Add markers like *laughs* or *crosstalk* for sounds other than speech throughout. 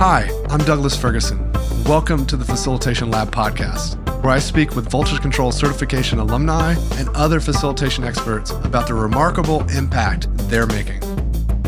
Hi, I'm Douglas Ferguson. Welcome to the Facilitation Lab podcast, where I speak with Voltage Control certification alumni and other facilitation experts about the remarkable impact they're making.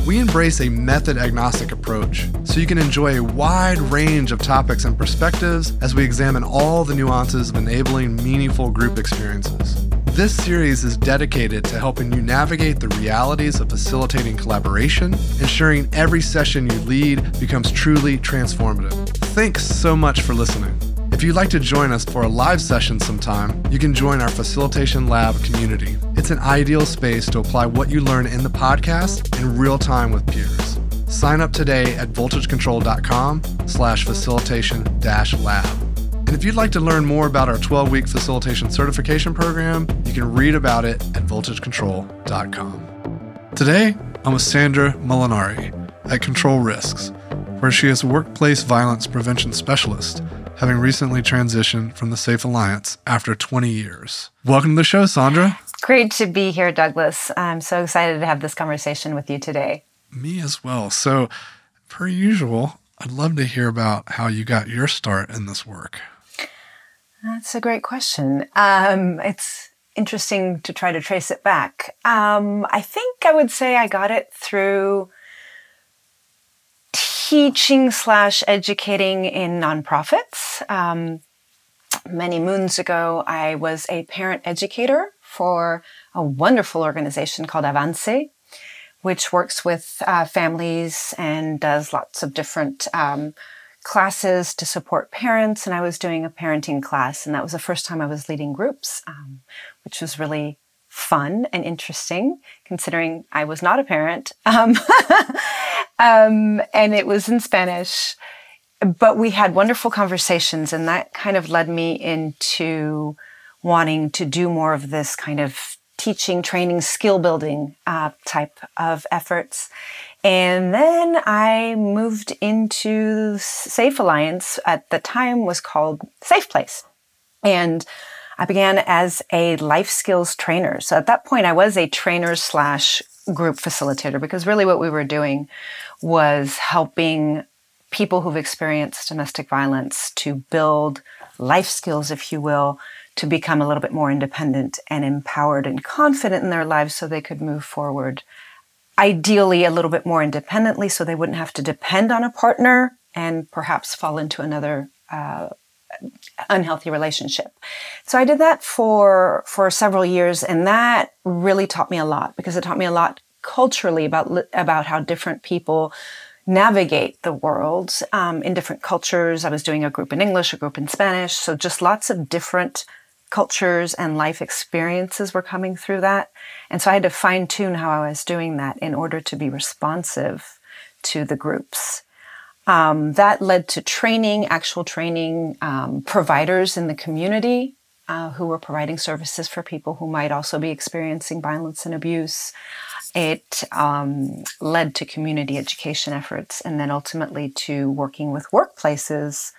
We embrace a method agnostic approach so you can enjoy a wide range of topics and perspectives as we examine all the nuances of enabling meaningful group experiences. This series is dedicated to helping you navigate the realities of facilitating collaboration, ensuring every session you lead becomes truly transformative. Thanks so much for listening. If you'd like to join us for a live session sometime, you can join our Facilitation Lab community. It's an ideal space to apply what you learn in the podcast in real time with peers. Sign up today at voltagecontrol.com slash facilitation dash lab. And if you'd like to learn more about our 12-week facilitation certification program, you can read about it at voltagecontrol.com. Today, I'm with Sandra Molinari at Control Risks, where she is a workplace violence prevention specialist having recently transitioned from the Safe Alliance after 20 years. Welcome to the show, Sandra. Great to be here, Douglas. I'm so excited to have this conversation with you today. Me as well. So, per usual, I'd love to hear about how you got your start in this work. That's a great question. Um, it's interesting to try to trace it back. Um, I think I would say I got it through teaching slash educating in nonprofits. Um, many moons ago, I was a parent educator for a wonderful organization called Avance, which works with uh, families and does lots of different um, classes to support parents. And I was doing a parenting class, and that was the first time I was leading groups, um, which was really fun and interesting, considering I was not a parent. *laughs* Um, um, and it was in Spanish. But we had wonderful conversations, and that kind of led me into wanting to do more of this kind of teaching, training, skill building uh, type of efforts. And then I moved into Safe Alliance. At the time, was called Safe Place, and I began as a life skills trainer. So at that point, I was a trainer slash group facilitator because really what we were doing was helping people who've experienced domestic violence to build life skills, if you will, to become a little bit more independent and empowered and confident in their lives so they could move forward. Ideally, a little bit more independently so they wouldn't have to depend on a partner and perhaps fall into another uh, unhealthy relationship. So I did that for for several years and that really taught me a lot because it taught me a lot culturally about about how different people navigate the world um, in different cultures. I was doing a group in English, a group in Spanish, so just lots of different cultures and life experiences were coming through that. And so I had to fine tune how I was doing that in order to be responsive to the groups. Um, that led to training, actual training um, providers in the community uh, who were providing services for people who might also be experiencing violence and abuse. It um, led to community education efforts and then ultimately to working with workplaces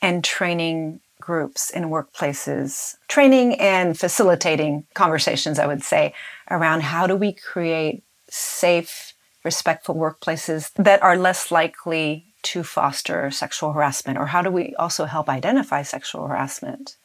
and training groups in workplaces, training and facilitating conversations, I would say, around how do we create safe, respectful workplaces that are less likely to foster sexual harassment? Or how do we also help identify sexual harassment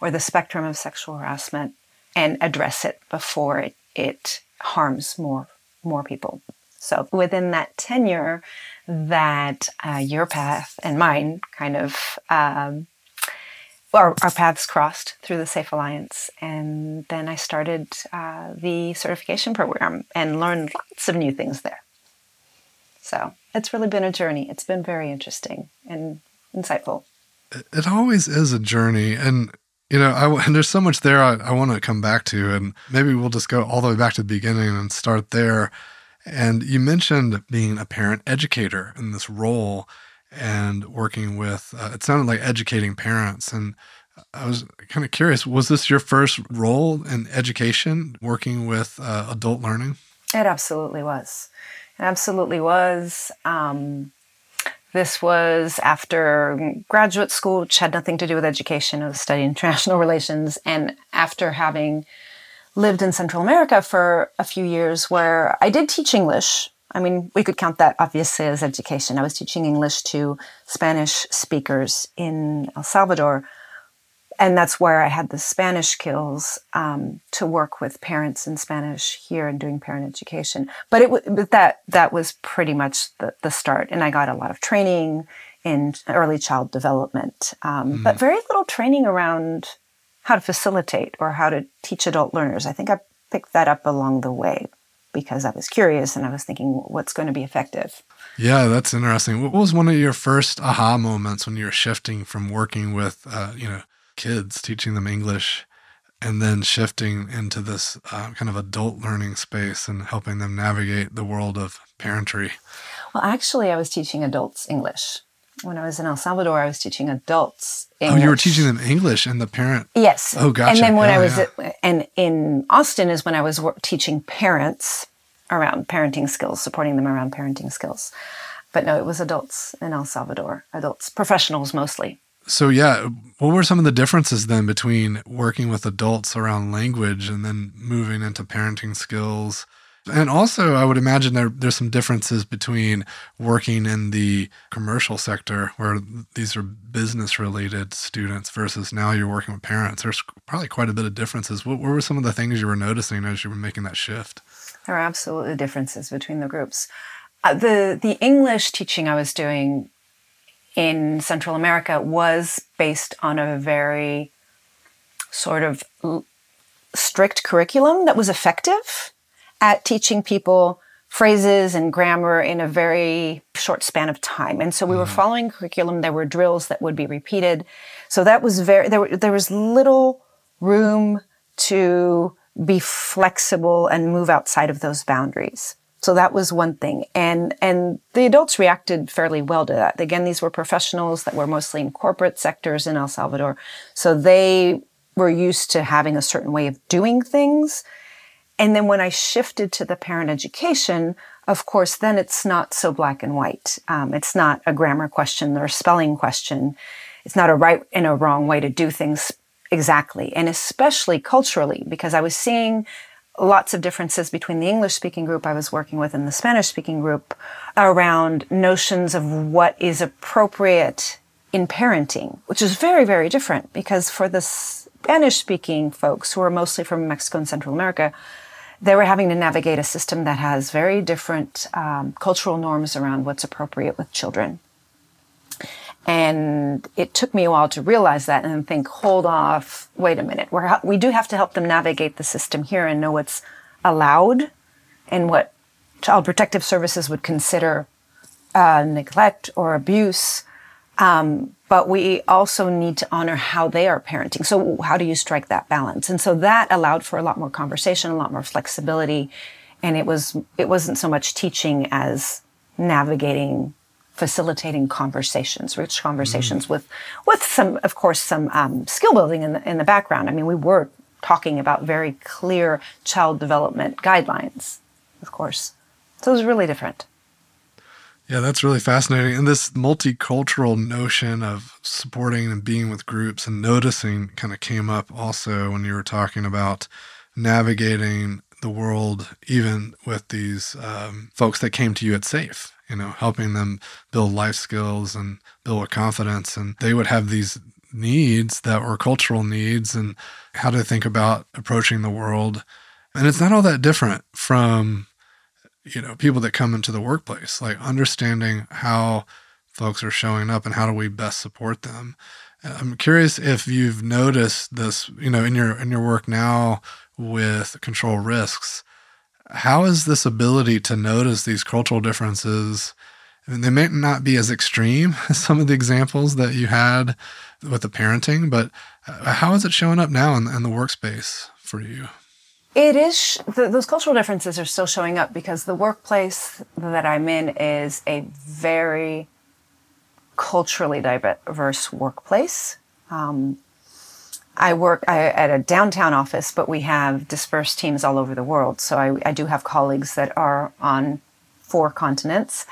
or the spectrum of sexual harassment and address it before it, it harms more, more people? So within that tenure, that uh, your path and mine kind of um, our, our, paths crossed through the Safe Alliance. And then I started uh, the certification program and learned lots of new things there. So it's really been a journey. It's been very interesting and insightful. It always is a journey. And, you know, I, and there's so much there I, I want to come back to. And maybe we'll just go all the way back to the beginning and start there. And you mentioned being a parent educator in this role and working with, uh, it sounded like educating parents. And I was kind of curious was this your first role in education, working with uh, adult learning? It absolutely was. It absolutely was. Um, this was after graduate school, which had nothing to do with education. I was studying *laughs* international relations. And after having lived in Central America for a few years, where I did teach English, I mean, we could count that obviously as education. I was teaching English to Spanish speakers in El Salvador. And that's where I had the Spanish skills um, to work with parents in Spanish here and doing parent education. But it but that that was pretty much the, the start. And I got a lot of training in early child development, um, mm. but very little training around how to facilitate or how to teach adult learners. I think I picked that up along the way because I was curious and I was thinking, what's going to be effective? Yeah, that's interesting. What was one of your first aha moments when you were shifting from working with, uh, you know, kids, teaching them English, and then shifting into this uh, kind of adult learning space and helping them navigate the world of parentry? Well, actually, I was teaching adults English when I was in El Salvador, I was teaching adults. English. Oh, you were teaching them English and the parent. Yes. Oh, gotcha. And then when oh, I was yeah. at, and in Austin is when I was teaching parents around parenting skills, supporting them around parenting skills. But no, it was adults in El Salvador, adults, professionals mostly. So yeah, what were some of the differences then between working with adults around language and then moving into parenting skills? And also, I would imagine there, there's some differences between working in the commercial sector, where these are business related students, versus now you're working with parents. There's probably quite a bit of differences. What, what were some of the things you were noticing as you were making that shift? There are absolutely differences between the groups. Uh, the the English teaching I was doing in Central America was based on a very sort of strict curriculum that was effective at teaching people phrases and grammar in a very short span of time. And so we were mm. following curriculum. There were drills that would be repeated. So that was very, there, there was little room to be flexible and move outside of those boundaries. So that was one thing. And, and the adults reacted fairly well to that. Again, these were professionals that were mostly in corporate sectors in El Salvador. So they were used to having a certain way of doing things and then when I shifted to the parent education, of course, then it's not so black and white. Um, it's not a grammar question or a spelling question. It's not a right and a wrong way to do things exactly. And especially culturally, because I was seeing lots of differences between the English speaking group I was working with and the Spanish speaking group around notions of what is appropriate in parenting, which is very, very different because for the Spanish speaking folks who are mostly from Mexico and Central America, they were having to navigate a system that has very different um, cultural norms around what's appropriate with children. And it took me a while to realize that and think, hold off, wait a minute. We're, we do have to help them navigate the system here and know what's allowed and what child protective services would consider uh, neglect or abuse. Um, but we also need to honor how they are parenting. So how do you strike that balance? And so that allowed for a lot more conversation, a lot more flexibility. And it was, it wasn't so much teaching as navigating, facilitating conversations, rich conversations mm. with, with some, of course, some um, skill building in the, in the background. I mean, we were talking about very clear child development guidelines, of course. So it was really different. Yeah, that's really fascinating. And this multicultural notion of supporting and being with groups and noticing kind of came up also when you were talking about navigating the world, even with these um, folks that came to you at SAFE, you know, helping them build life skills and build confidence. And they would have these needs that were cultural needs and how to think about approaching the world. And it's not all that different from you know people that come into the workplace like understanding how folks are showing up and how do we best support them i'm curious if you've noticed this you know in your in your work now with control risks how is this ability to notice these cultural differences I mean, they may not be as extreme *laughs* as some of the examples that you had with the parenting, but uh, how is it showing up now in, in the workspace for you? It is, the, those cultural differences are still showing up because the workplace that I'm in is a very culturally diverse workplace. Um, I work I, at a downtown office, but we have dispersed teams all over the world. So I, I do have colleagues that are on four continents.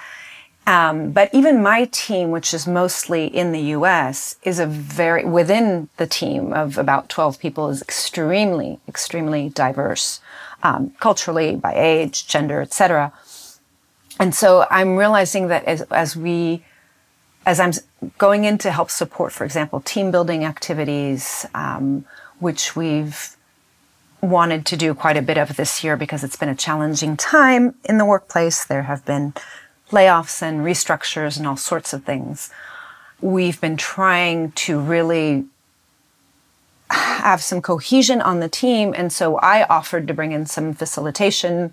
Um, but even my team, which is mostly in the U.S., is a very within the team of about twelve people is extremely, extremely diverse, um, culturally, by age, gender, etc. And so I'm realizing that as, as we, as I'm going in to help support, for example, team building activities, um, which we've wanted to do quite a bit of this year because it's been a challenging time in the workplace. There have been layoffs and restructures and all sorts of things. We've been trying to really have some cohesion on the team. And so I offered to bring in some facilitation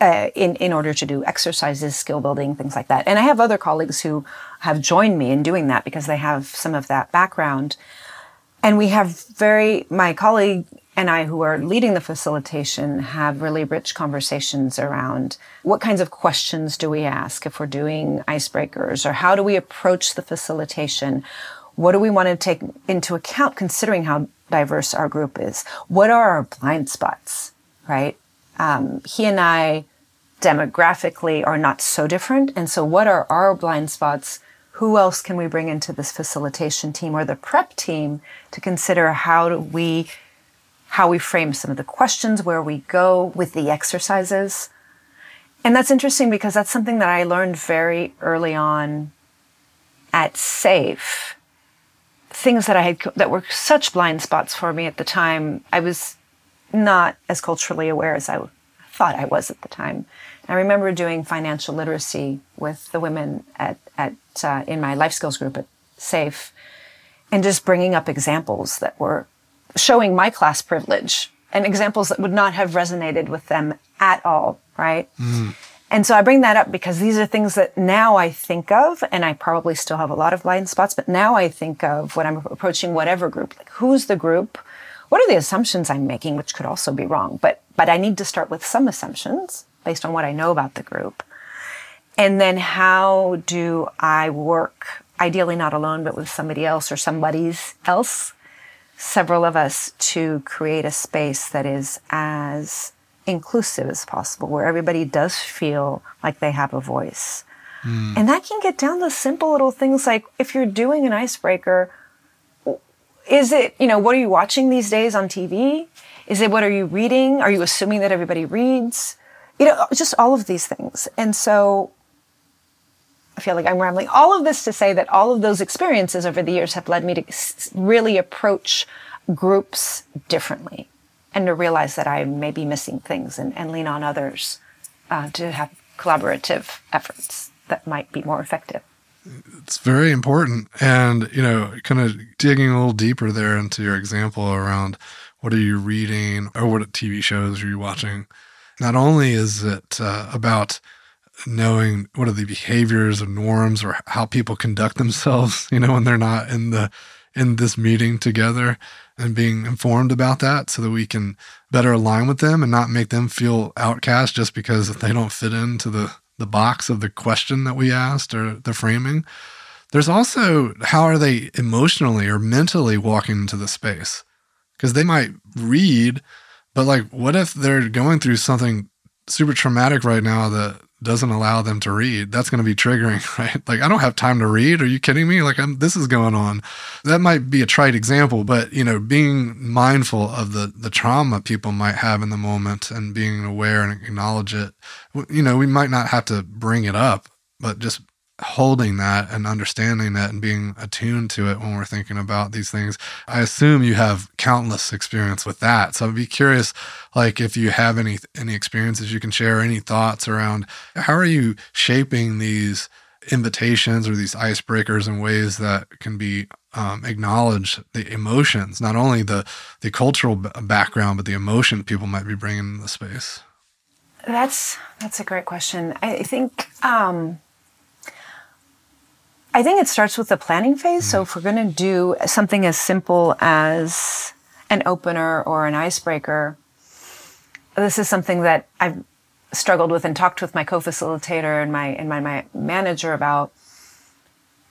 uh, in, in order to do exercises, skill building, things like that. And I have other colleagues who have joined me in doing that because they have some of that background. And we have very, my colleague and I, who are leading the facilitation, have really rich conversations around what kinds of questions do we ask if we're doing icebreakers or how do we approach the facilitation? What do we want to take into account considering how diverse our group is? What are our blind spots, right? Um, he and I demographically are not so different. And so what are our blind spots? Who else can we bring into this facilitation team or the prep team to consider how do we how we frame some of the questions, where we go with the exercises. And that's interesting because that's something that I learned very early on at SAFE. Things that I had that were such blind spots for me at the time. I was not as culturally aware as I thought I was at the time. I remember doing financial literacy with the women at, at uh, in my life skills group at SAFE, and just bringing up examples that were showing my class privilege and examples that would not have resonated with them at all, right? Mm. And so I bring that up because these are things that now I think of, and I probably still have a lot of blind spots, but now I think of when I'm approaching whatever group, like who's the group? What are the assumptions I'm making, which could also be wrong, but, but I need to start with some assumptions based on what I know about the group. And then how do I work, ideally not alone, but with somebody else or somebody's else several of us to create a space that is as inclusive as possible, where everybody does feel like they have a voice. Mm. And that can get down to simple little things like if you're doing an icebreaker, is it, you know, what are you watching these days on TV? Is it what are you reading? Are you assuming that everybody reads? You know, just all of these things. And so I feel like I'm rambling. All of this to say that all of those experiences over the years have led me to really approach groups differently and to realize that I may be missing things and, and lean on others uh, to have collaborative efforts that might be more effective. It's very important. And, you know, kind of digging a little deeper there into your example around what are you reading or what TV shows are you watching? Not only is it uh, about knowing what are the behaviors or norms or how people conduct themselves, *laughs* you know, when they're not in the in this meeting together and being informed about that so that we can better align with them and not make them feel outcast just because they don't fit into the the box of the question that we asked or the framing. There's also how are they emotionally or mentally walking into the space? Because they might read, but like, what if they're going through something super traumatic right now that doesn't allow them to read, that's going to be triggering, *laughs* right? Like, I don't have time to read. Are you kidding me? Like, I'm, this is going on. That might be a trite example, but you know, being mindful of the the trauma people might have in the moment and being aware and acknowledge it. You know, we might not have to bring it up, but just holding that and understanding that and being attuned to it when we're thinking about these things. I assume you have countless experience with that. So I'd be curious, like if you have any any experiences you can share, any thoughts around how are you shaping these invitations or these icebreakers in ways that can be um, acknowledge the emotions, not only the the cultural background, but the emotion people might be bringing in the space. That's that's a great question. I think um, I think it starts with the planning phase. So if we're going to do something as simple as an opener or an icebreaker, this is something that I've struggled with and talked with my co-facilitator and my and my, my manager about.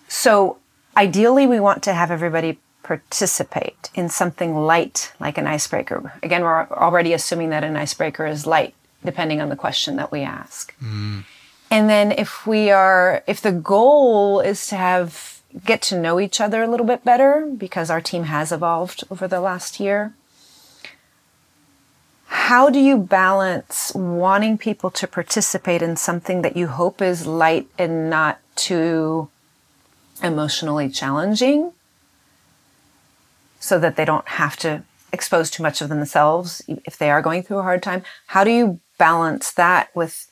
So ideally we want to have everybody participate in something light like an icebreaker. Again, we're already assuming that an icebreaker is light depending on the question that we ask. Mm. And then if we are, if the goal is to have, get to know each other a little bit better because our team has evolved over the last year, how do you balance wanting people to participate in something that you hope is light and not too emotionally challenging so that they don't have to expose too much of themselves if they are going through a hard time? How do you balance that with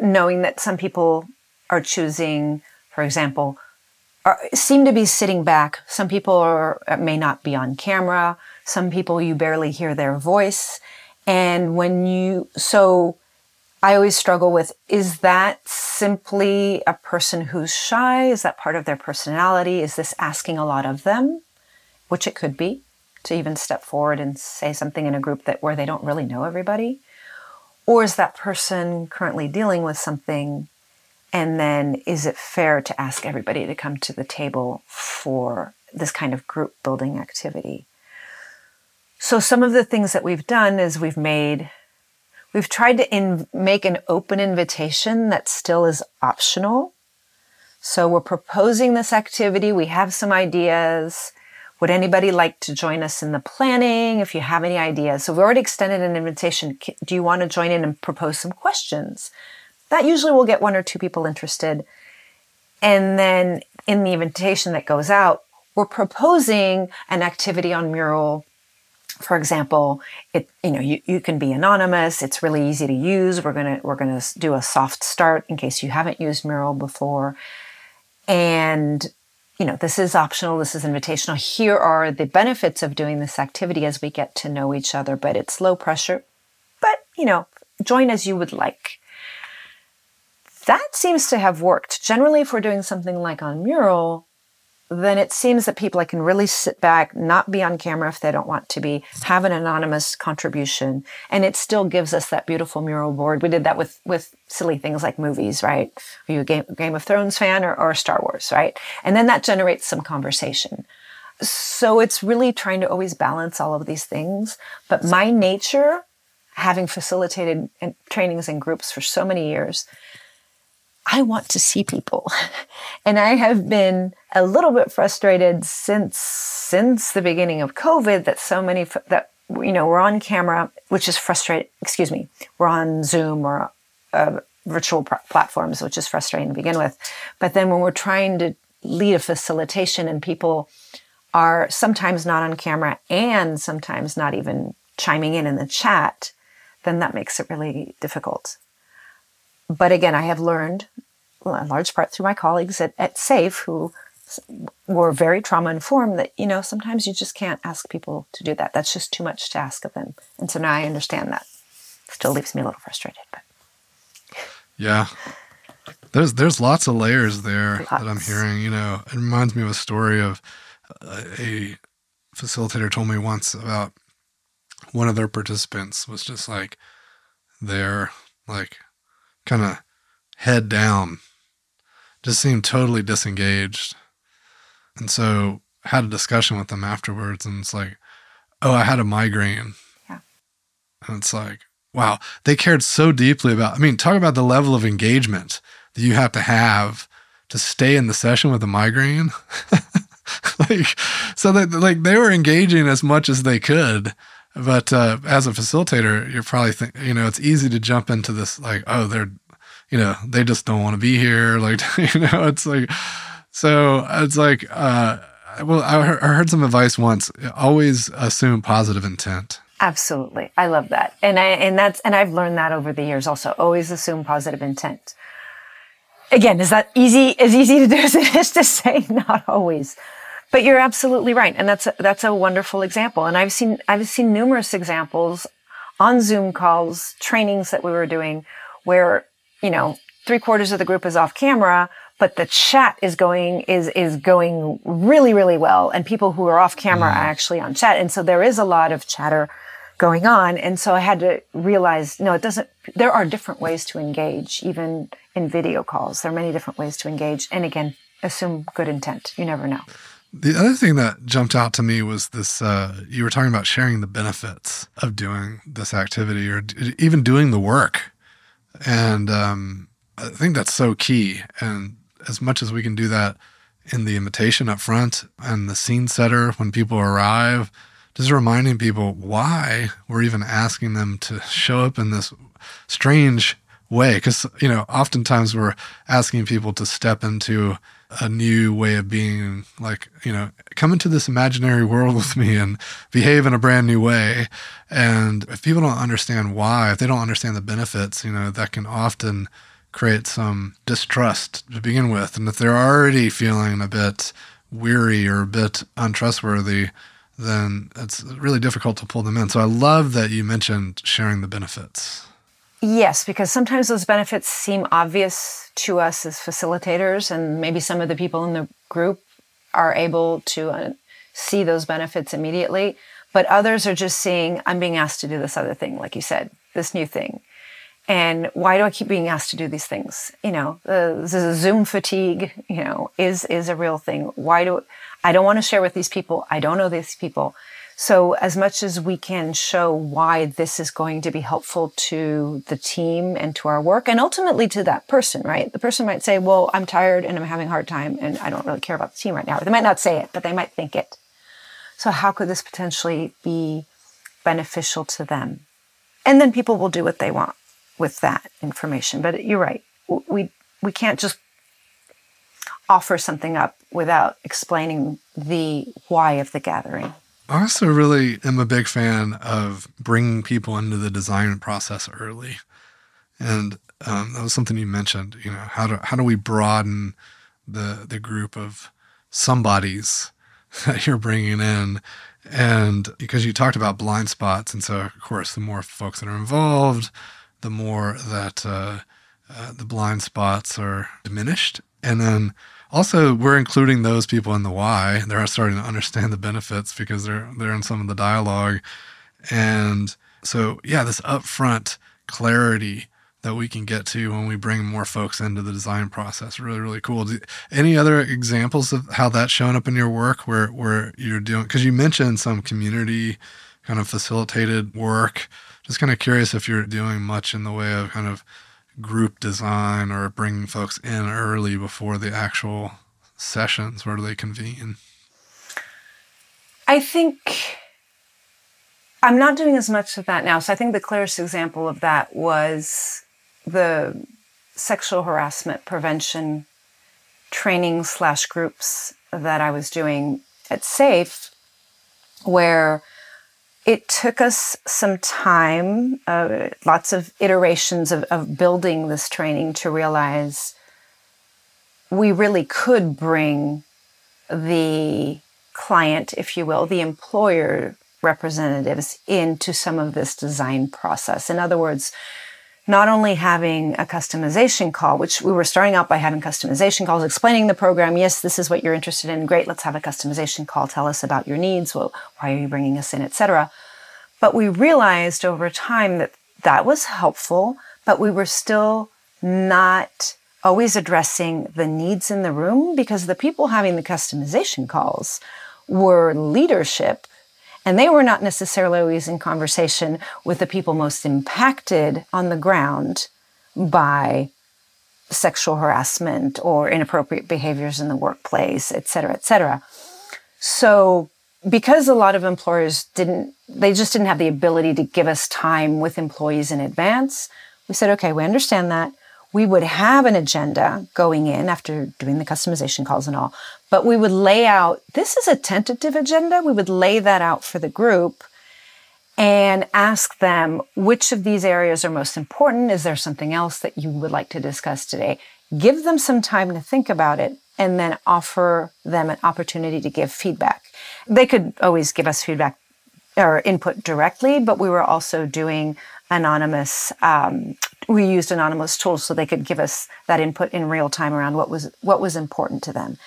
knowing that some people are choosing, for example, are, seem to be sitting back. Some people are, uh, may not be on camera. Some people you barely hear their voice. And when you, so I always struggle with, is that simply a person who's shy? Is that part of their personality? Is this asking a lot of them? Which it could be to even step forward and say something in a group that where they don't really know everybody. Or is that person currently dealing with something and then is it fair to ask everybody to come to the table for this kind of group building activity? So some of the things that we've done is we've made, we've tried to in, make an open invitation that still is optional. So we're proposing this activity. We have some ideas. Would anybody like to join us in the planning if you have any ideas? So we've already extended an invitation. Do you want to join in and propose some questions? that usually will get one or two people interested. And then in the invitation that goes out, we're proposing an activity on mural. For example, it, you know, you, you can be anonymous. It's really easy to use. We're going to, we're going to do a soft start in case you haven't used mural before. And, you know, this is optional. This is invitational. Here are the benefits of doing this activity as we get to know each other, but it's low pressure. But, you know, join as you would like. That seems to have worked. Generally, if we're doing something like on mural, then it seems that people I can really sit back, not be on camera if they don't want to be, have an anonymous contribution, and it still gives us that beautiful mural board. We did that with with silly things like movies, right? Are you a Game, Game of Thrones fan or, or Star Wars, right? And then that generates some conversation. So it's really trying to always balance all of these things. But my nature, having facilitated trainings and groups for so many years, I want to see people. *laughs* and I have been a little bit frustrated since since the beginning of COVID that so many that you know we're on camera, which is frustrating. Excuse me, we're on Zoom or uh, virtual pr- platforms, which is frustrating to begin with. But then when we're trying to lead a facilitation and people are sometimes not on camera and sometimes not even chiming in in the chat, then that makes it really difficult but again, I have learned, well, in large part through my colleagues at, at SAFE, who were very trauma informed, that, you know, sometimes you just can't ask people to do that. That's just too much to ask of them. And so now I understand that. Still leaves me a little frustrated, but. Yeah. There's there's lots of layers there lots. that I'm hearing. You know, it reminds me of a story of uh, a facilitator told me once about one of their participants was just like there, like kind of head down, just seemed totally disengaged. And so I had a discussion with them afterwards, and it's like, oh, I had a migraine. Yeah. And it's like, wow, they cared so deeply about, I mean, talk about the level of engagement that you have to have to stay in the session with a migraine. *laughs* like, so that, like, they were engaging as much as they could but uh, as a facilitator, you're probably think, you know, it's easy to jump into this like, oh, they're, you know, they just don't want to be here. *laughs* Like, you know, it's like, so it's like, uh, well, I heard some advice once. Always assume positive intent. Absolutely, I love that, and I and that's and I've learned that over the years. Also, always assume positive intent. Again, is that easy? As easy to do as it is to say? *laughs* Not always. But you're absolutely right, and that's a, that's a wonderful example. And I've seen I've seen numerous examples on Zoom calls, trainings that we were doing, where you know three quarters of the group is off camera, but the chat is going is is going really really well, and people who are off camera mm. are actually on chat, and so there is a lot of chatter going on. And so I had to realize, no, it doesn't. There are different ways to engage, even in video calls. There are many different ways to engage, and again, assume good intent. You never know. The other thing that jumped out to me was this uh, you were talking about sharing the benefits of doing this activity or d- even doing the work. And um, I think that's so key. And as much as we can do that in the invitation up front and the scene setter when people arrive, just reminding people why we're even asking them to show up in this strange way. Because, you know, oftentimes we're asking people to step into a new way of being, like, you know, come into this imaginary world *laughs* with me and behave in a brand new way. And if people don't understand why, if they don't understand the benefits, you know, that can often create some distrust to begin with. And if they're already feeling a bit weary or a bit untrustworthy, then it's really difficult to pull them in. So I love that you mentioned sharing the benefits. Yes, because sometimes those benefits seem obvious to us as facilitators, and maybe some of the people in the group are able to uh, see those benefits immediately. But others are just seeing, I'm being asked to do this other thing, like you said, this new thing. And why do I keep being asked to do these things? You know, uh, the Zoom fatigue, you know, is is a real thing. Why do I don't want to share with these people? I don't know these people. So as much as we can show why this is going to be helpful to the team and to our work and ultimately to that person, right? The person might say, well, I'm tired and I'm having a hard time and I don't really care about the team right now. They might not say it, but they might think it. So how could this potentially be beneficial to them? And then people will do what they want with that information. But you're right. We we can't just offer something up without explaining the why of the gathering. I also really am a big fan of bringing people into the design process early, and um, that was something you mentioned. You know, how do how do we broaden the the group of somebodies *laughs* that you're bringing in, and because you talked about blind spots, and so of course, the more folks that are involved, the more that uh, uh, the blind spots are diminished, and then also, we're including those people in the why. They're starting to understand the benefits because they're they're in some of the dialogue, and so yeah, this upfront clarity that we can get to when we bring more folks into the design process. Really, really cool. Do, any other examples of how that's shown up in your work where where you're doing? Because you mentioned some community kind of facilitated work. Just kind of curious if you're doing much in the way of kind of group design or bringing folks in early before the actual sessions where do they convene? I think I'm not doing as much of that now. So I think the clearest example of that was the sexual harassment prevention training slash groups that I was doing at SAFE, where it took us some time, uh, lots of iterations of, of building this training to realize we really could bring the client, if you will, the employer representatives into some of this design process. In other words, not only having a customization call, which we were starting out by having customization calls, explaining the program. Yes, this is what you're interested in. Great. Let's have a customization call. Tell us about your needs. Well, why are you bringing us in, etc. But we realized over time that that was helpful, but we were still not always addressing the needs in the room because the people having the customization calls were leadership and they were not necessarily always in conversation with the people most impacted on the ground by sexual harassment or inappropriate behaviors in the workplace, et cetera, et cetera. So because a lot of employers didn't, they just didn't have the ability to give us time with employees in advance, we said, okay, we understand that. We would have an agenda going in after doing the customization calls and all, but we would lay out this is a tentative agenda. We would lay that out for the group and ask them which of these areas are most important. Is there something else that you would like to discuss today? Give them some time to think about it and then offer them an opportunity to give feedback. They could always give us feedback or input directly, but we were also doing anonymous um, we used anonymous tools so they could give us that input in real time around what was what was important to them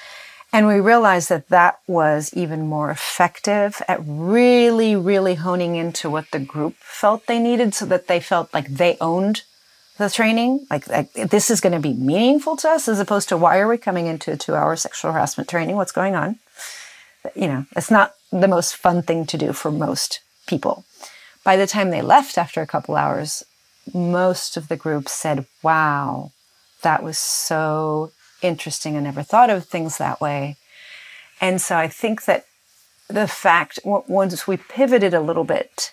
and we realized that that was even more effective at really really honing into what the group felt they needed so that they felt like they owned the training like, like this is going to be meaningful to us as opposed to why are we coming into a two hour sexual harassment training? What's going on? You know it's not the most fun thing to do for most people. By the time they left after a couple hours most of the group said, wow, that was so interesting. I never thought of things that way. And so I think that the fact once we pivoted a little bit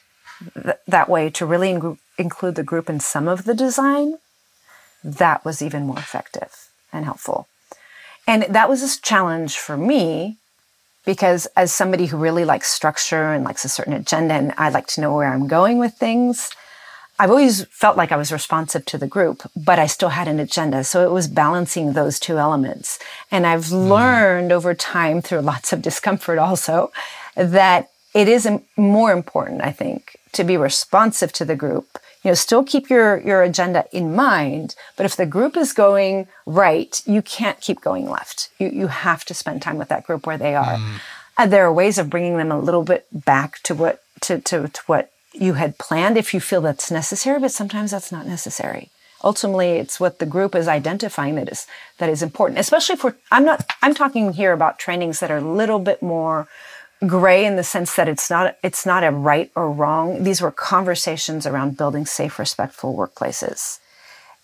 th- that way to really in- include the group in some of the design, that was even more effective and helpful. And that was a challenge for me because as somebody who really likes structure and likes a certain agenda and I like to know where I'm going with things, I've always felt like I was responsive to the group, but I still had an agenda. So it was balancing those two elements. And I've mm. learned over time through *laughs* lots of discomfort also that it is more important, I think, to be responsive to the group. You know, still keep your, your agenda in mind, but if the group is going right, you can't keep going left. You, you have to spend time with that group where they are. Mm. And there are ways of bringing them a little bit back to what, to, to, to what you had planned if you feel that's necessary, but sometimes that's not necessary. Ultimately, it's what the group is identifying that is that is important. Especially for I'm not I'm talking here about trainings that are a little bit more gray in the sense that it's not it's not a right or wrong. These were conversations around building safe, respectful workplaces.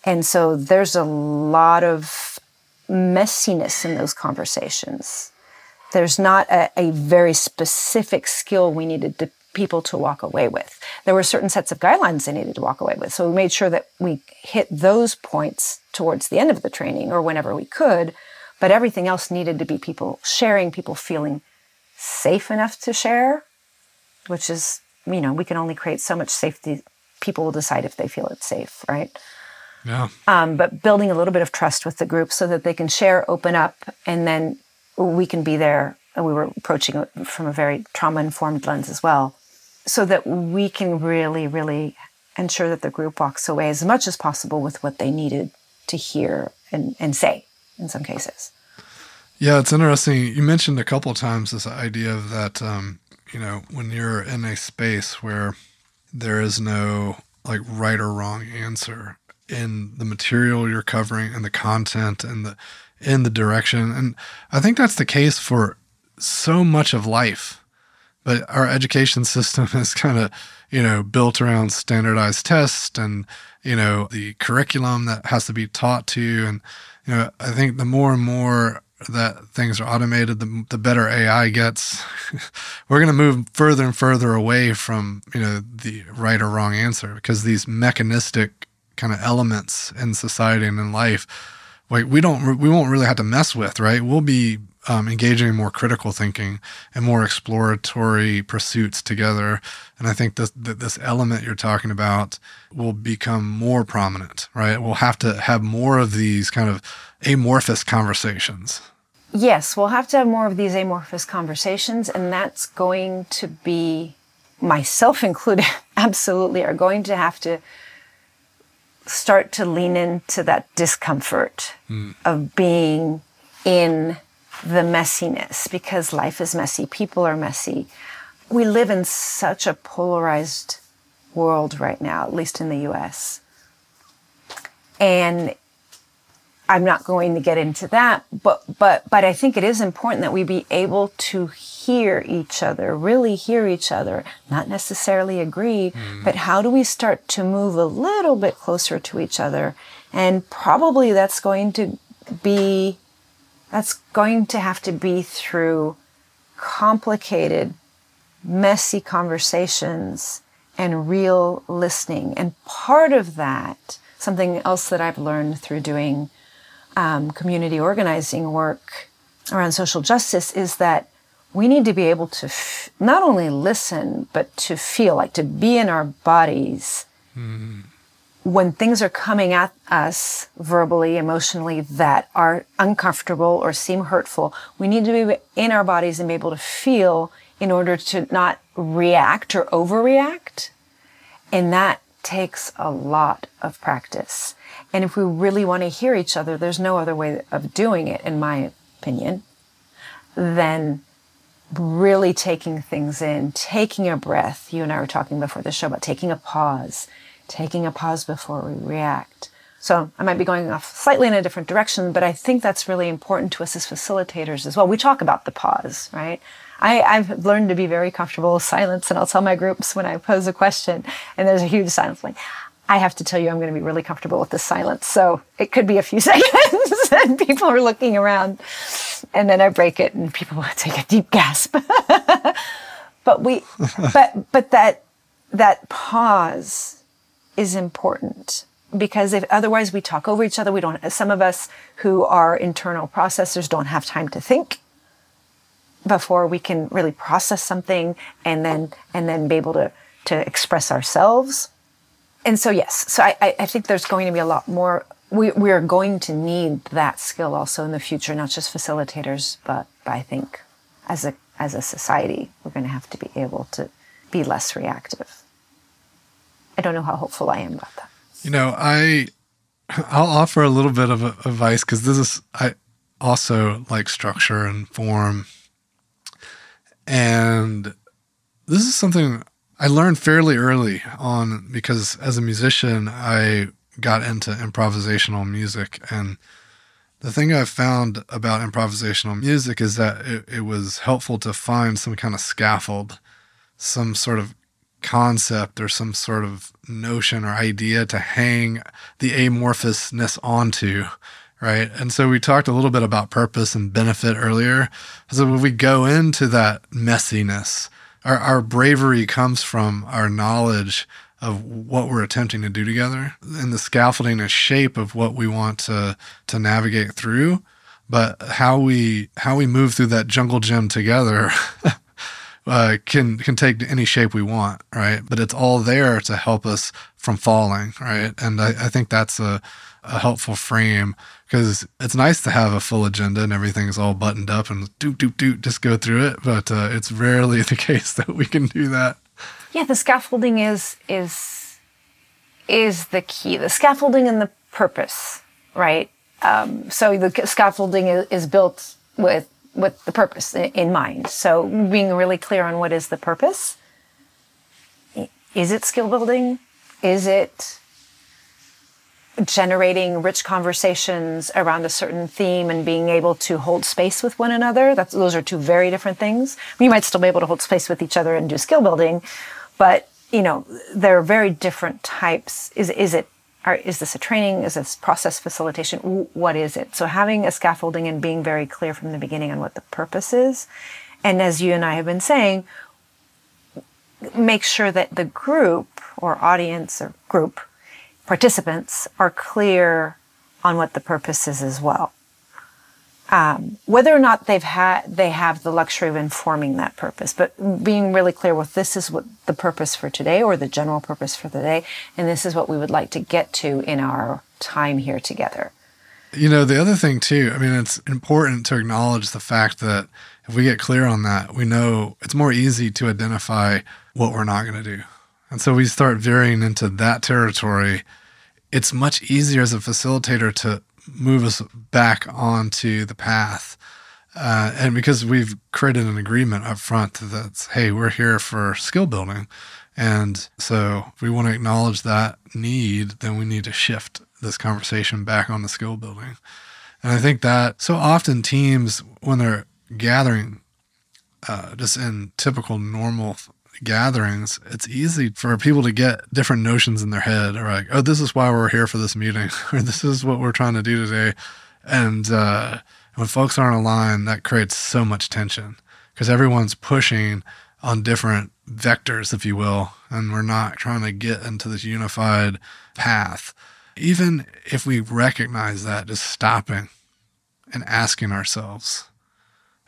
And so there's a lot of messiness in those conversations. There's not a, a very specific skill we needed to people to walk away with. There were certain sets of guidelines they needed to walk away with. So we made sure that we hit those points towards the end of the training or whenever we could. But everything else needed to be people sharing, people feeling safe enough to share, which is, you know, we can only create so much safety. People will decide if they feel it's safe, right? Yeah. Um, but building a little bit of trust with the group so that they can share, open up, and then we can be there. And we were approaching it from a very trauma informed lens as well so that we can really, really ensure that the group walks away as much as possible with what they needed to hear and, and say in some cases. Yeah, it's interesting. You mentioned a couple times this idea of that, um, you know, when you're in a space where there is no like right or wrong answer in the material you're covering and the content and the in the direction. And I think that's the case for so much of life but our education system *laughs* is kind of you know built around standardized tests and you know the curriculum that has to be taught to you. and you know i think the more and more that things are automated the, the better ai gets *laughs* we're going to move further and further away from you know the right or wrong answer because these mechanistic kind of elements in society and in life like we don't we won't really have to mess with right we'll be um, engaging in more critical thinking and more exploratory pursuits together. And I think this this element you're talking about will become more prominent, right? We'll have to have more of these kind of amorphous conversations. Yes, we'll have to have more of these amorphous conversations, and that's going to be myself *laughs* included, absolutely, are going to have to start to lean into that discomfort mm. of being in the messiness because life is messy, people are messy. We live in such a polarized world right now, at least in the US. And I'm not going to get into that, but but but I think it is important that we be able to hear each other, really hear each other, not necessarily agree, mm. but how do we start to move a little bit closer to each other? And probably that's going to be that's going to have to be through complicated, messy conversations and real listening. And part of that, something else that I've learned through doing um, community organizing work around social justice is that we need to be able to f- not only listen, but to feel, like to be in our bodies mm when things are coming at us verbally, emotionally that are uncomfortable or seem hurtful, we need to be in our bodies and be able to feel in order to not react or overreact. And that takes a lot of practice. And if we really want to hear each other, there's no other way of doing it, in my opinion, than really taking things in, taking a breath. You and I were talking before the show about taking a pause taking a pause before we react. So I might be going off slightly in a different direction, but I think that's really important to us as facilitators as well. We talk about the pause, right? I, I've learned to be very comfortable with silence, and I'll tell my groups when I pose a question and there's a huge silence, like, I have to tell you, I'm going to be really comfortable with the silence. So it could be a few *laughs* seconds and people are looking around. and then I break it, and people will *laughs* take a deep gasp. *laughs* but we, but but that that pause is important because if otherwise we talk over each other, we don't. Some of us who are internal processors don't have time to think before we can really process something and then and then be able to to express ourselves. And so yes, so I, I think there's going to be a lot more we, we are going to need that skill also in the future, not just facilitators, but, but I think as a, as a society, we're going to have to be able to be less reactive. I don't know how hopeful I am about that. You know, I, I'll offer a little bit of advice because this is, I also like structure and form. And this is something I learned fairly early on because as a musician, I got into improvisational music. And the thing I've found about improvisational music is that it, it was helpful to find some kind of scaffold, some sort of concept or some sort of notion or idea to hang the amorphousness onto right? And so we talked a little bit about purpose and benefit earlier. So when we go into that messiness our, our bravery comes from our knowledge of what we're attempting to do together and the scaffolding and shape of what we want to to navigate through. But how we how we move through that jungle gym together *laughs* uh, can can take any shape we want right but it's all there to help us from falling right and i, I think that's a, a helpful frame because it's nice to have a full agenda and everything's all buttoned up and doot doot doot just go through it but uh, it's rarely *laughs* the case that we can do that yeah, the scaffolding is is is the key. The scaffolding and the purpose, right? Um, so the scaffolding is, is built with with the purpose in mind. So being really clear on what is the purpose. Is it skill building? Is it generating rich conversations around a certain theme and being able to hold space with one another? That's those are two very different things. We might still be able to hold space with each other and do skill building, but you know, there are very different types. Is is it are, is this a training? Is this process facilitation? What is it? So having a scaffolding and being very clear from the beginning on what the purpose is, and as you and I have been saying, make sure that the group or audience or group participants are clear on what the purpose is as well um, whether or not they've had they have the luxury of informing that purpose but being really clear with this is what the purpose for today or the general purpose for the day and this is what we would like to get to in our time here together. You know the other thing too i mean it's important to acknowledge the fact that if we get clear on that we know it's more easy to identify what we're not going to do. And so we start veering into that territory. It's much easier as a facilitator to move us back onto the path. Uh, and because we've created an agreement up front that's, hey, we're here for skill building. And so if we want to acknowledge that need, then we need to shift this conversation back on the skill building. And I think that so often teams, when they're gathering, uh, just in typical normal gatherings, it's easy for people to get different notions in their head or like, oh, this is why we're here for this meeting, *laughs* or this is what we're trying to do today. And uh, when folks aren't aligned, that creates so much tension because everyone's pushing on different vectors, if you will, and we're not trying to get into this unified path. Even if we recognize that, just stopping and asking ourselves,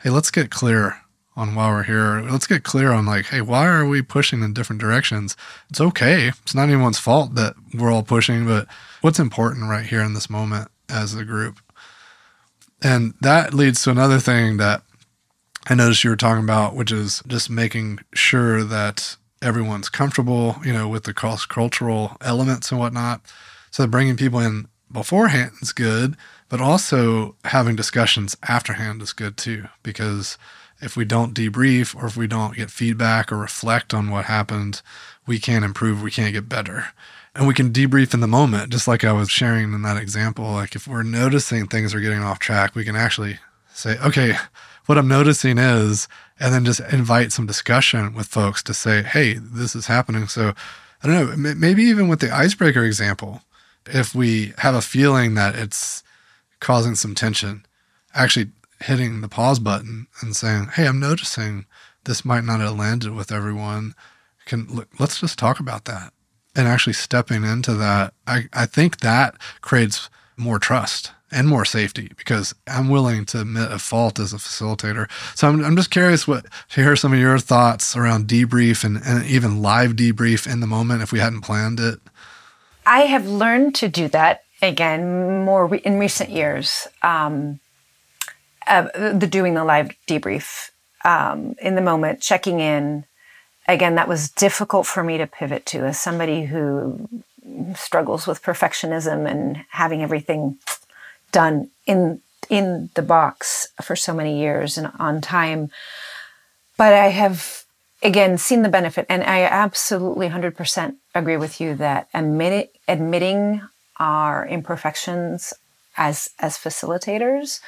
hey, let's get clear on why we're here. Let's get clear on like, hey, why are we pushing in different directions? It's okay. It's not anyone's fault that we're all pushing, but what's important right here in this moment as a group? And that leads to another thing that I noticed you were talking about, which is just making sure that everyone's comfortable, you know, with the cross cultural elements and whatnot. So bringing people in beforehand is good, but also having discussions afterhand is good too, because if we don't debrief or if we don't get feedback or reflect on what happened, we can't improve, we can't get better. And we can debrief in the moment, just like I was sharing in that example. Like if we're noticing things are getting off track, we can actually say, okay, what I'm noticing is, and then just invite some discussion with folks to say, hey, this is happening. So I don't know, maybe even with the icebreaker example, if we have a feeling that it's causing some tension, actually hitting the pause button and saying, "Hey, I'm noticing this might not have landed with everyone. Can let's just talk about that." And actually stepping into that, I, I think that creates more trust and more safety because I'm willing to admit a fault as a facilitator. So I'm, I'm just curious what to hear some of your thoughts around debrief and, and even live debrief in the moment if we hadn't planned it. I have learned to do that again more re- in recent years. Um, uh, the doing the live debrief um, in the moment, checking in. Again, that was difficult for me to pivot to as somebody who struggles with perfectionism and having everything done in in the box for so many years and on time. But I have again seen the benefit, and I absolutely 100% agree with you that admit, admitting our imperfections as as facilitators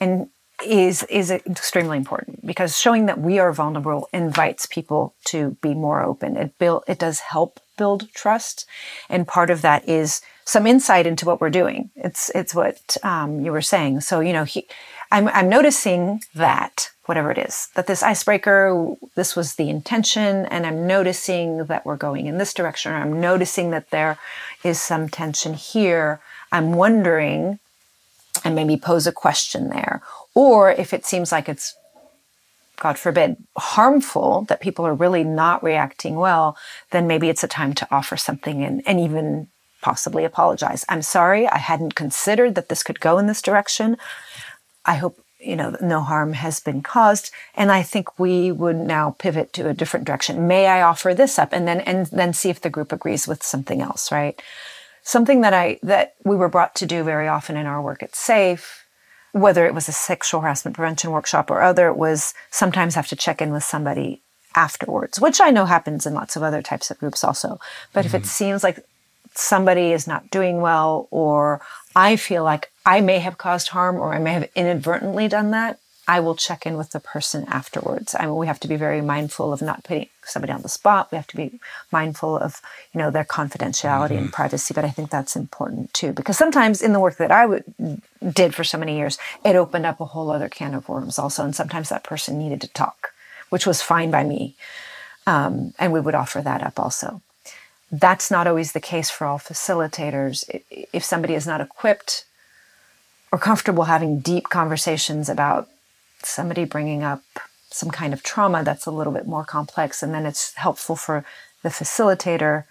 and is is extremely important because showing that we are vulnerable invites people to be more open. It build it does help build trust, and part of that is some insight into what we're doing. It's it's what um, you were saying. So you know, he, I'm I'm noticing that whatever it is that this icebreaker this was the intention, and I'm noticing that we're going in this direction. I'm noticing that there is some tension here. I'm wondering, and maybe pose a question there, or if it seems like it's God forbid, harmful, that people are really not reacting well, then maybe it's a time to offer something and, and even possibly apologize. I'm sorry, I hadn't considered that this could go in this direction. I hope you know no harm has been caused and i think we would now pivot to a different direction may i offer this up and then and then see if the group agrees with something else right something that i that we were brought to do very often in our work at safe whether it was a sexual harassment prevention workshop or other it was sometimes have to check in with somebody afterwards which i know happens in lots of other types of groups also but mm-hmm. if it mm-hmm. seems like somebody is not doing well, or I feel like I may have caused harm or I may have inadvertently done that, I will check in with the person afterwards. I mean, we have to be very mindful of not putting somebody on the spot. We have to be mindful of, you know, their confidentiality mm-hmm. and privacy. But I think that's important too, because sometimes in the work that I would, did for so many years, it opened up a whole other can of worms also. And sometimes that person needed to talk, which was fine by me. Um, and we would offer that up also that's not always the case for all facilitators. If somebody is not equipped or comfortable having deep conversations about somebody bringing up some kind of trauma that's a little bit more complex, and then it's helpful for the facilitator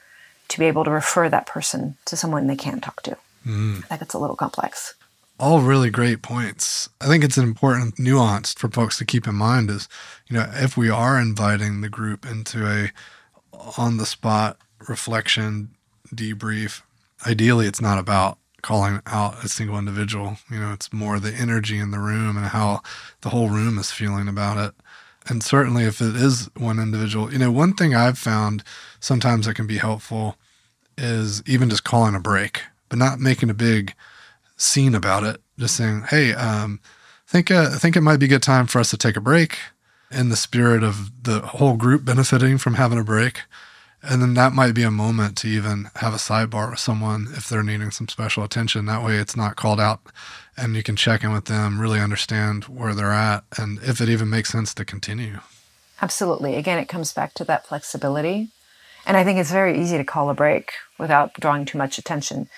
to be able to refer that person to someone they can talk to. Mm. That gets a little complex. All really great points. I think it's an important nuance for folks to keep in mind is, you know, if we are inviting the group into a on the spot reflection, debrief. Ideally, it's not about calling out a single individual. You know, it's more the energy in the room and how the whole room is feeling about it. And certainly, if it is one individual, you know, one thing I've found sometimes that can be helpful is even just calling a break, but not making a big scene about it. Just saying, "Hey, um, think uh, I think it might be a good time for us to take a break." In the spirit of the whole group benefiting from having a break, and then that might be a moment to even have a sidebar with someone if they're needing some special attention. That way it's not called out and you can check in with them, really understand where they're at, and if it even makes sense to continue. Absolutely. Again, it comes back to that flexibility. And I think it's very easy to call a break without drawing too much attention.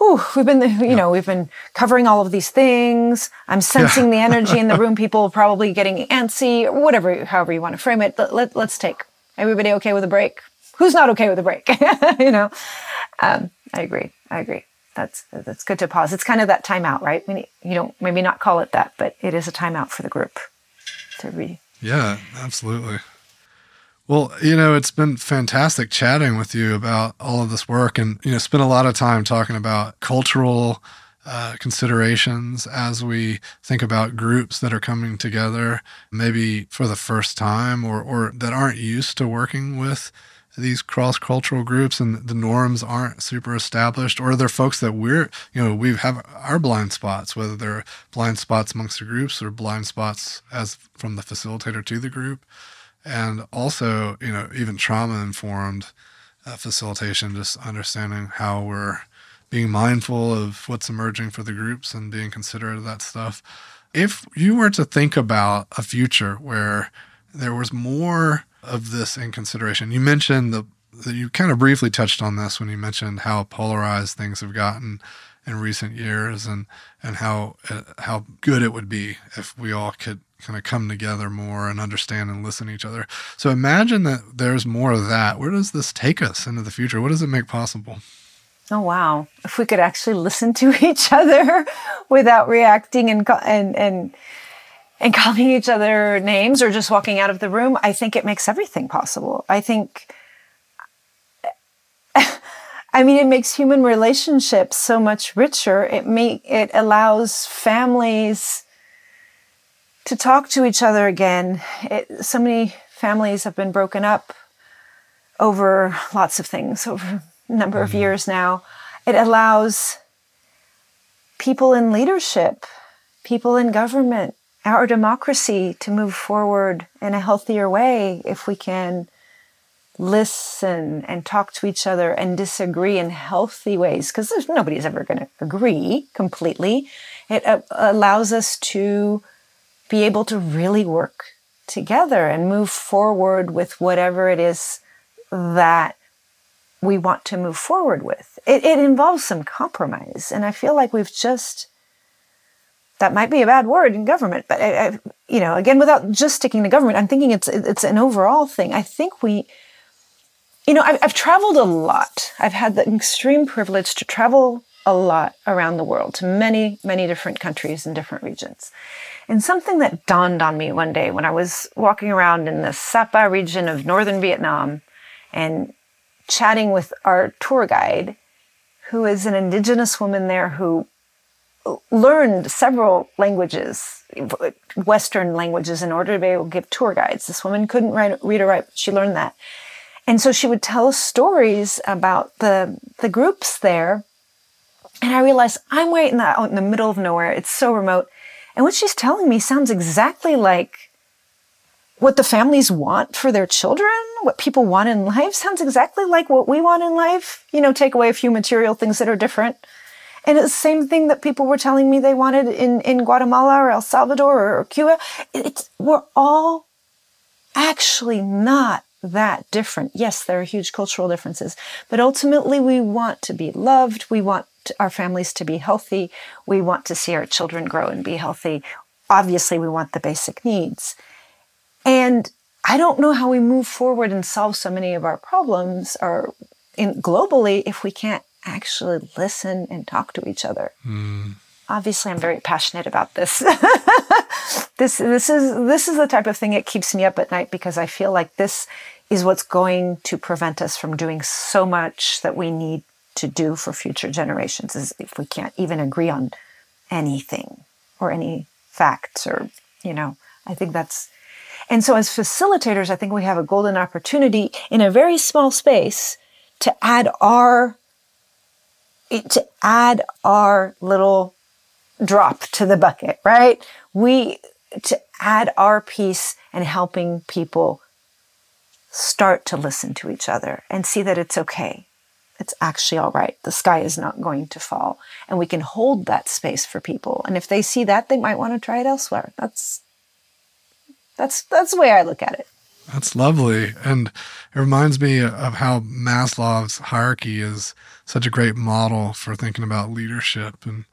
Ooh, we've been, you know, we've been covering all of these things. I'm sensing yeah. the energy in the *laughs* room. People probably getting antsy or whatever, however you want to frame it. Let, let, let's take everybody okay with a break? Who's not okay with a break? *laughs* you know, um, I agree. I agree. That's that's good to pause. It's kind of that timeout, right? We need, you don't maybe not call it that, but it is a timeout for the group to read. Yeah, absolutely. Well, you know, it's been fantastic chatting with you about all of this work, and you know, spent a lot of time talking about cultural uh, considerations as we think about groups that are coming together, maybe for the first time, or or that aren't used to working with these cross cultural groups and the norms aren't super established, or they're folks that we're, you know, we have our blind spots, whether they're blind spots amongst the groups or blind spots as from the facilitator to the group. And also, you know, even trauma informed uh, facilitation, just understanding how we're being mindful of what's emerging for the groups and being considerate of that stuff. If you were to think about a future where there was more of this in consideration, you mentioned the you kind of briefly touched on this when you mentioned how polarized things have gotten in recent years and and how uh, how good it would be if we all could kind of come together more and understand and listen to each other. So imagine that there's more of that. Where does this take us into the future? What does it make possible? Oh wow! If we could actually listen to *laughs* each other without reacting and and and and *laughs* calling each other names or just walking out of the room, I think it makes everything possible. I think *laughs* I mean, it makes human relationships so much richer. It make it allows families to talk to each other again. It, so many families have been broken up over lots of things over a number of mm-hmm. years now. It allows people in leadership, people in government, our democracy to move forward in a healthier way if we can listen and talk to each other and disagree in healthy ways because nobody's ever going to agree completely. It uh, allows us to be able to really work together and move forward with whatever it is that we want to move forward with. It, it involves some compromise. And I feel like we've just, that might be a bad word in government, but I, I, you know, again, without just sticking to government, I'm thinking it's, it's an overall thing. I think we, you know, I've, I've traveled a lot. I've had the extreme privilege to travel a lot around the world to many, many different countries and different regions. And something that dawned on me one day when I was walking around in the Sapa region of northern Vietnam and chatting with our tour guide, who is an indigenous woman there who learned several languages, Western languages, in order to be able to give tour guides. This woman couldn't write, read or write, but she learned that. And so she would tell us stories about the, the groups there. And I realized I'm way in the, out in the middle of nowhere. It's so remote. And what she's telling me sounds exactly like what the families want for their children, what people want in life sounds exactly like what we want in life. You know, take away a few material things that are different. And it's the same thing that people were telling me they wanted in, in Guatemala or El Salvador or Cuba. It's, we're all actually not that different. Yes, there are huge cultural differences, but ultimately we want to be loved. We want our families to be healthy. We want to see our children grow and be healthy. Obviously, we want the basic needs. And I don't know how we move forward and solve so many of our problems or in, globally if we can't actually listen and talk to each other. Mm. Obviously, I'm very passionate about this. *laughs* this this is this is the type of thing that keeps me up at night because I feel like this is what's going to prevent us from doing so much that we need to do for future generations is if we can't even agree on anything or any facts or you know i think that's and so as facilitators i think we have a golden opportunity in a very small space to add our to add our little drop to the bucket right we to add our piece and helping people start to listen to each other and see that it's okay. It's actually all right. The sky is not going to fall. And we can hold that space for people. And if they see that, they might want to try it elsewhere. That's that's that's the way I look at it. That's lovely. And it reminds me of how Maslow's hierarchy is such a great model for thinking about leadership and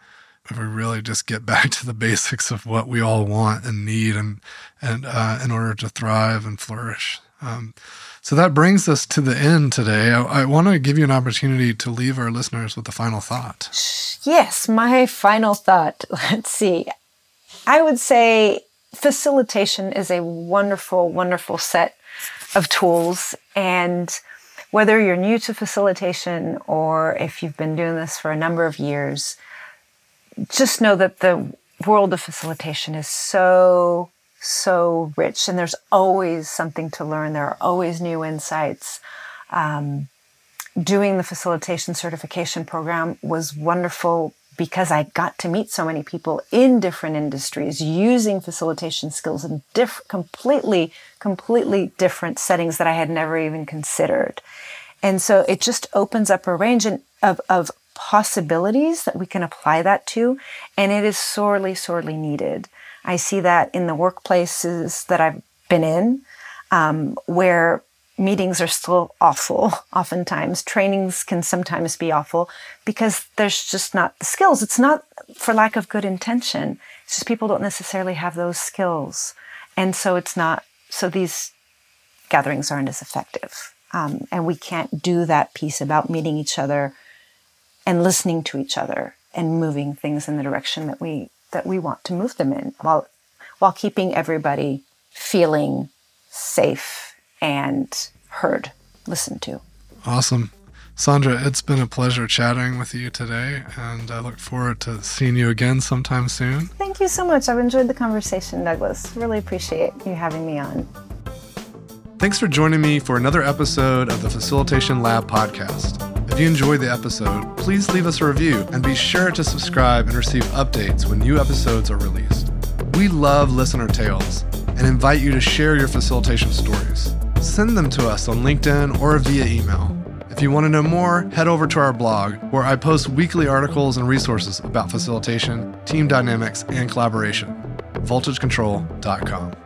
if we really just get *laughs* back to the basics of what we all want and need and and uh, in order to thrive and flourish. Um, so that brings us to the end today. I, I want to give you an opportunity to leave our listeners with a final thought. Yes, my final thought. *laughs* Let's see. I would say facilitation is a wonderful, wonderful set of tools. And whether you're new to facilitation or if you've been doing this for a number of years, just know that the world of facilitation is so, so rich and there's always something to learn. There are always new insights. Um, doing the facilitation certification program was wonderful because I got to meet so many people in different industries using facilitation skills in diff- completely, completely different settings that I had never even considered. And so it just opens up a range of, of possibilities that we can apply that to, and it is sorely, sorely needed. I see that in the workplaces that I've been in, um, where meetings are still awful oftentimes. Trainings can sometimes be awful because there's just not the skills. It's not for lack of good intention. It's just people don't necessarily have those skills. And so it's not so these gatherings aren't as effective. Um, and we can't do that piece about meeting each other and listening to each other and moving things in the direction that we that we want to move them in while while keeping everybody feeling safe and heard, listened to. Awesome. Sandra, it's been a pleasure chatting with you today, and I look forward to seeing you again sometime soon. Thank you so much. I've enjoyed the conversation, Douglas. Really appreciate you having me on. Thanks for joining me for another episode of the Facilitation Lab podcast. If you enjoyed the episode, please leave us a review and be sure to subscribe and receive updates when new episodes are released. We love listener tales and invite you to share your facilitation stories. Send them to us on LinkedIn or via email. If you want to know more, head over to our blog, where I post weekly articles and resources about facilitation, team dynamics, and collaboration. VoltageControl.com.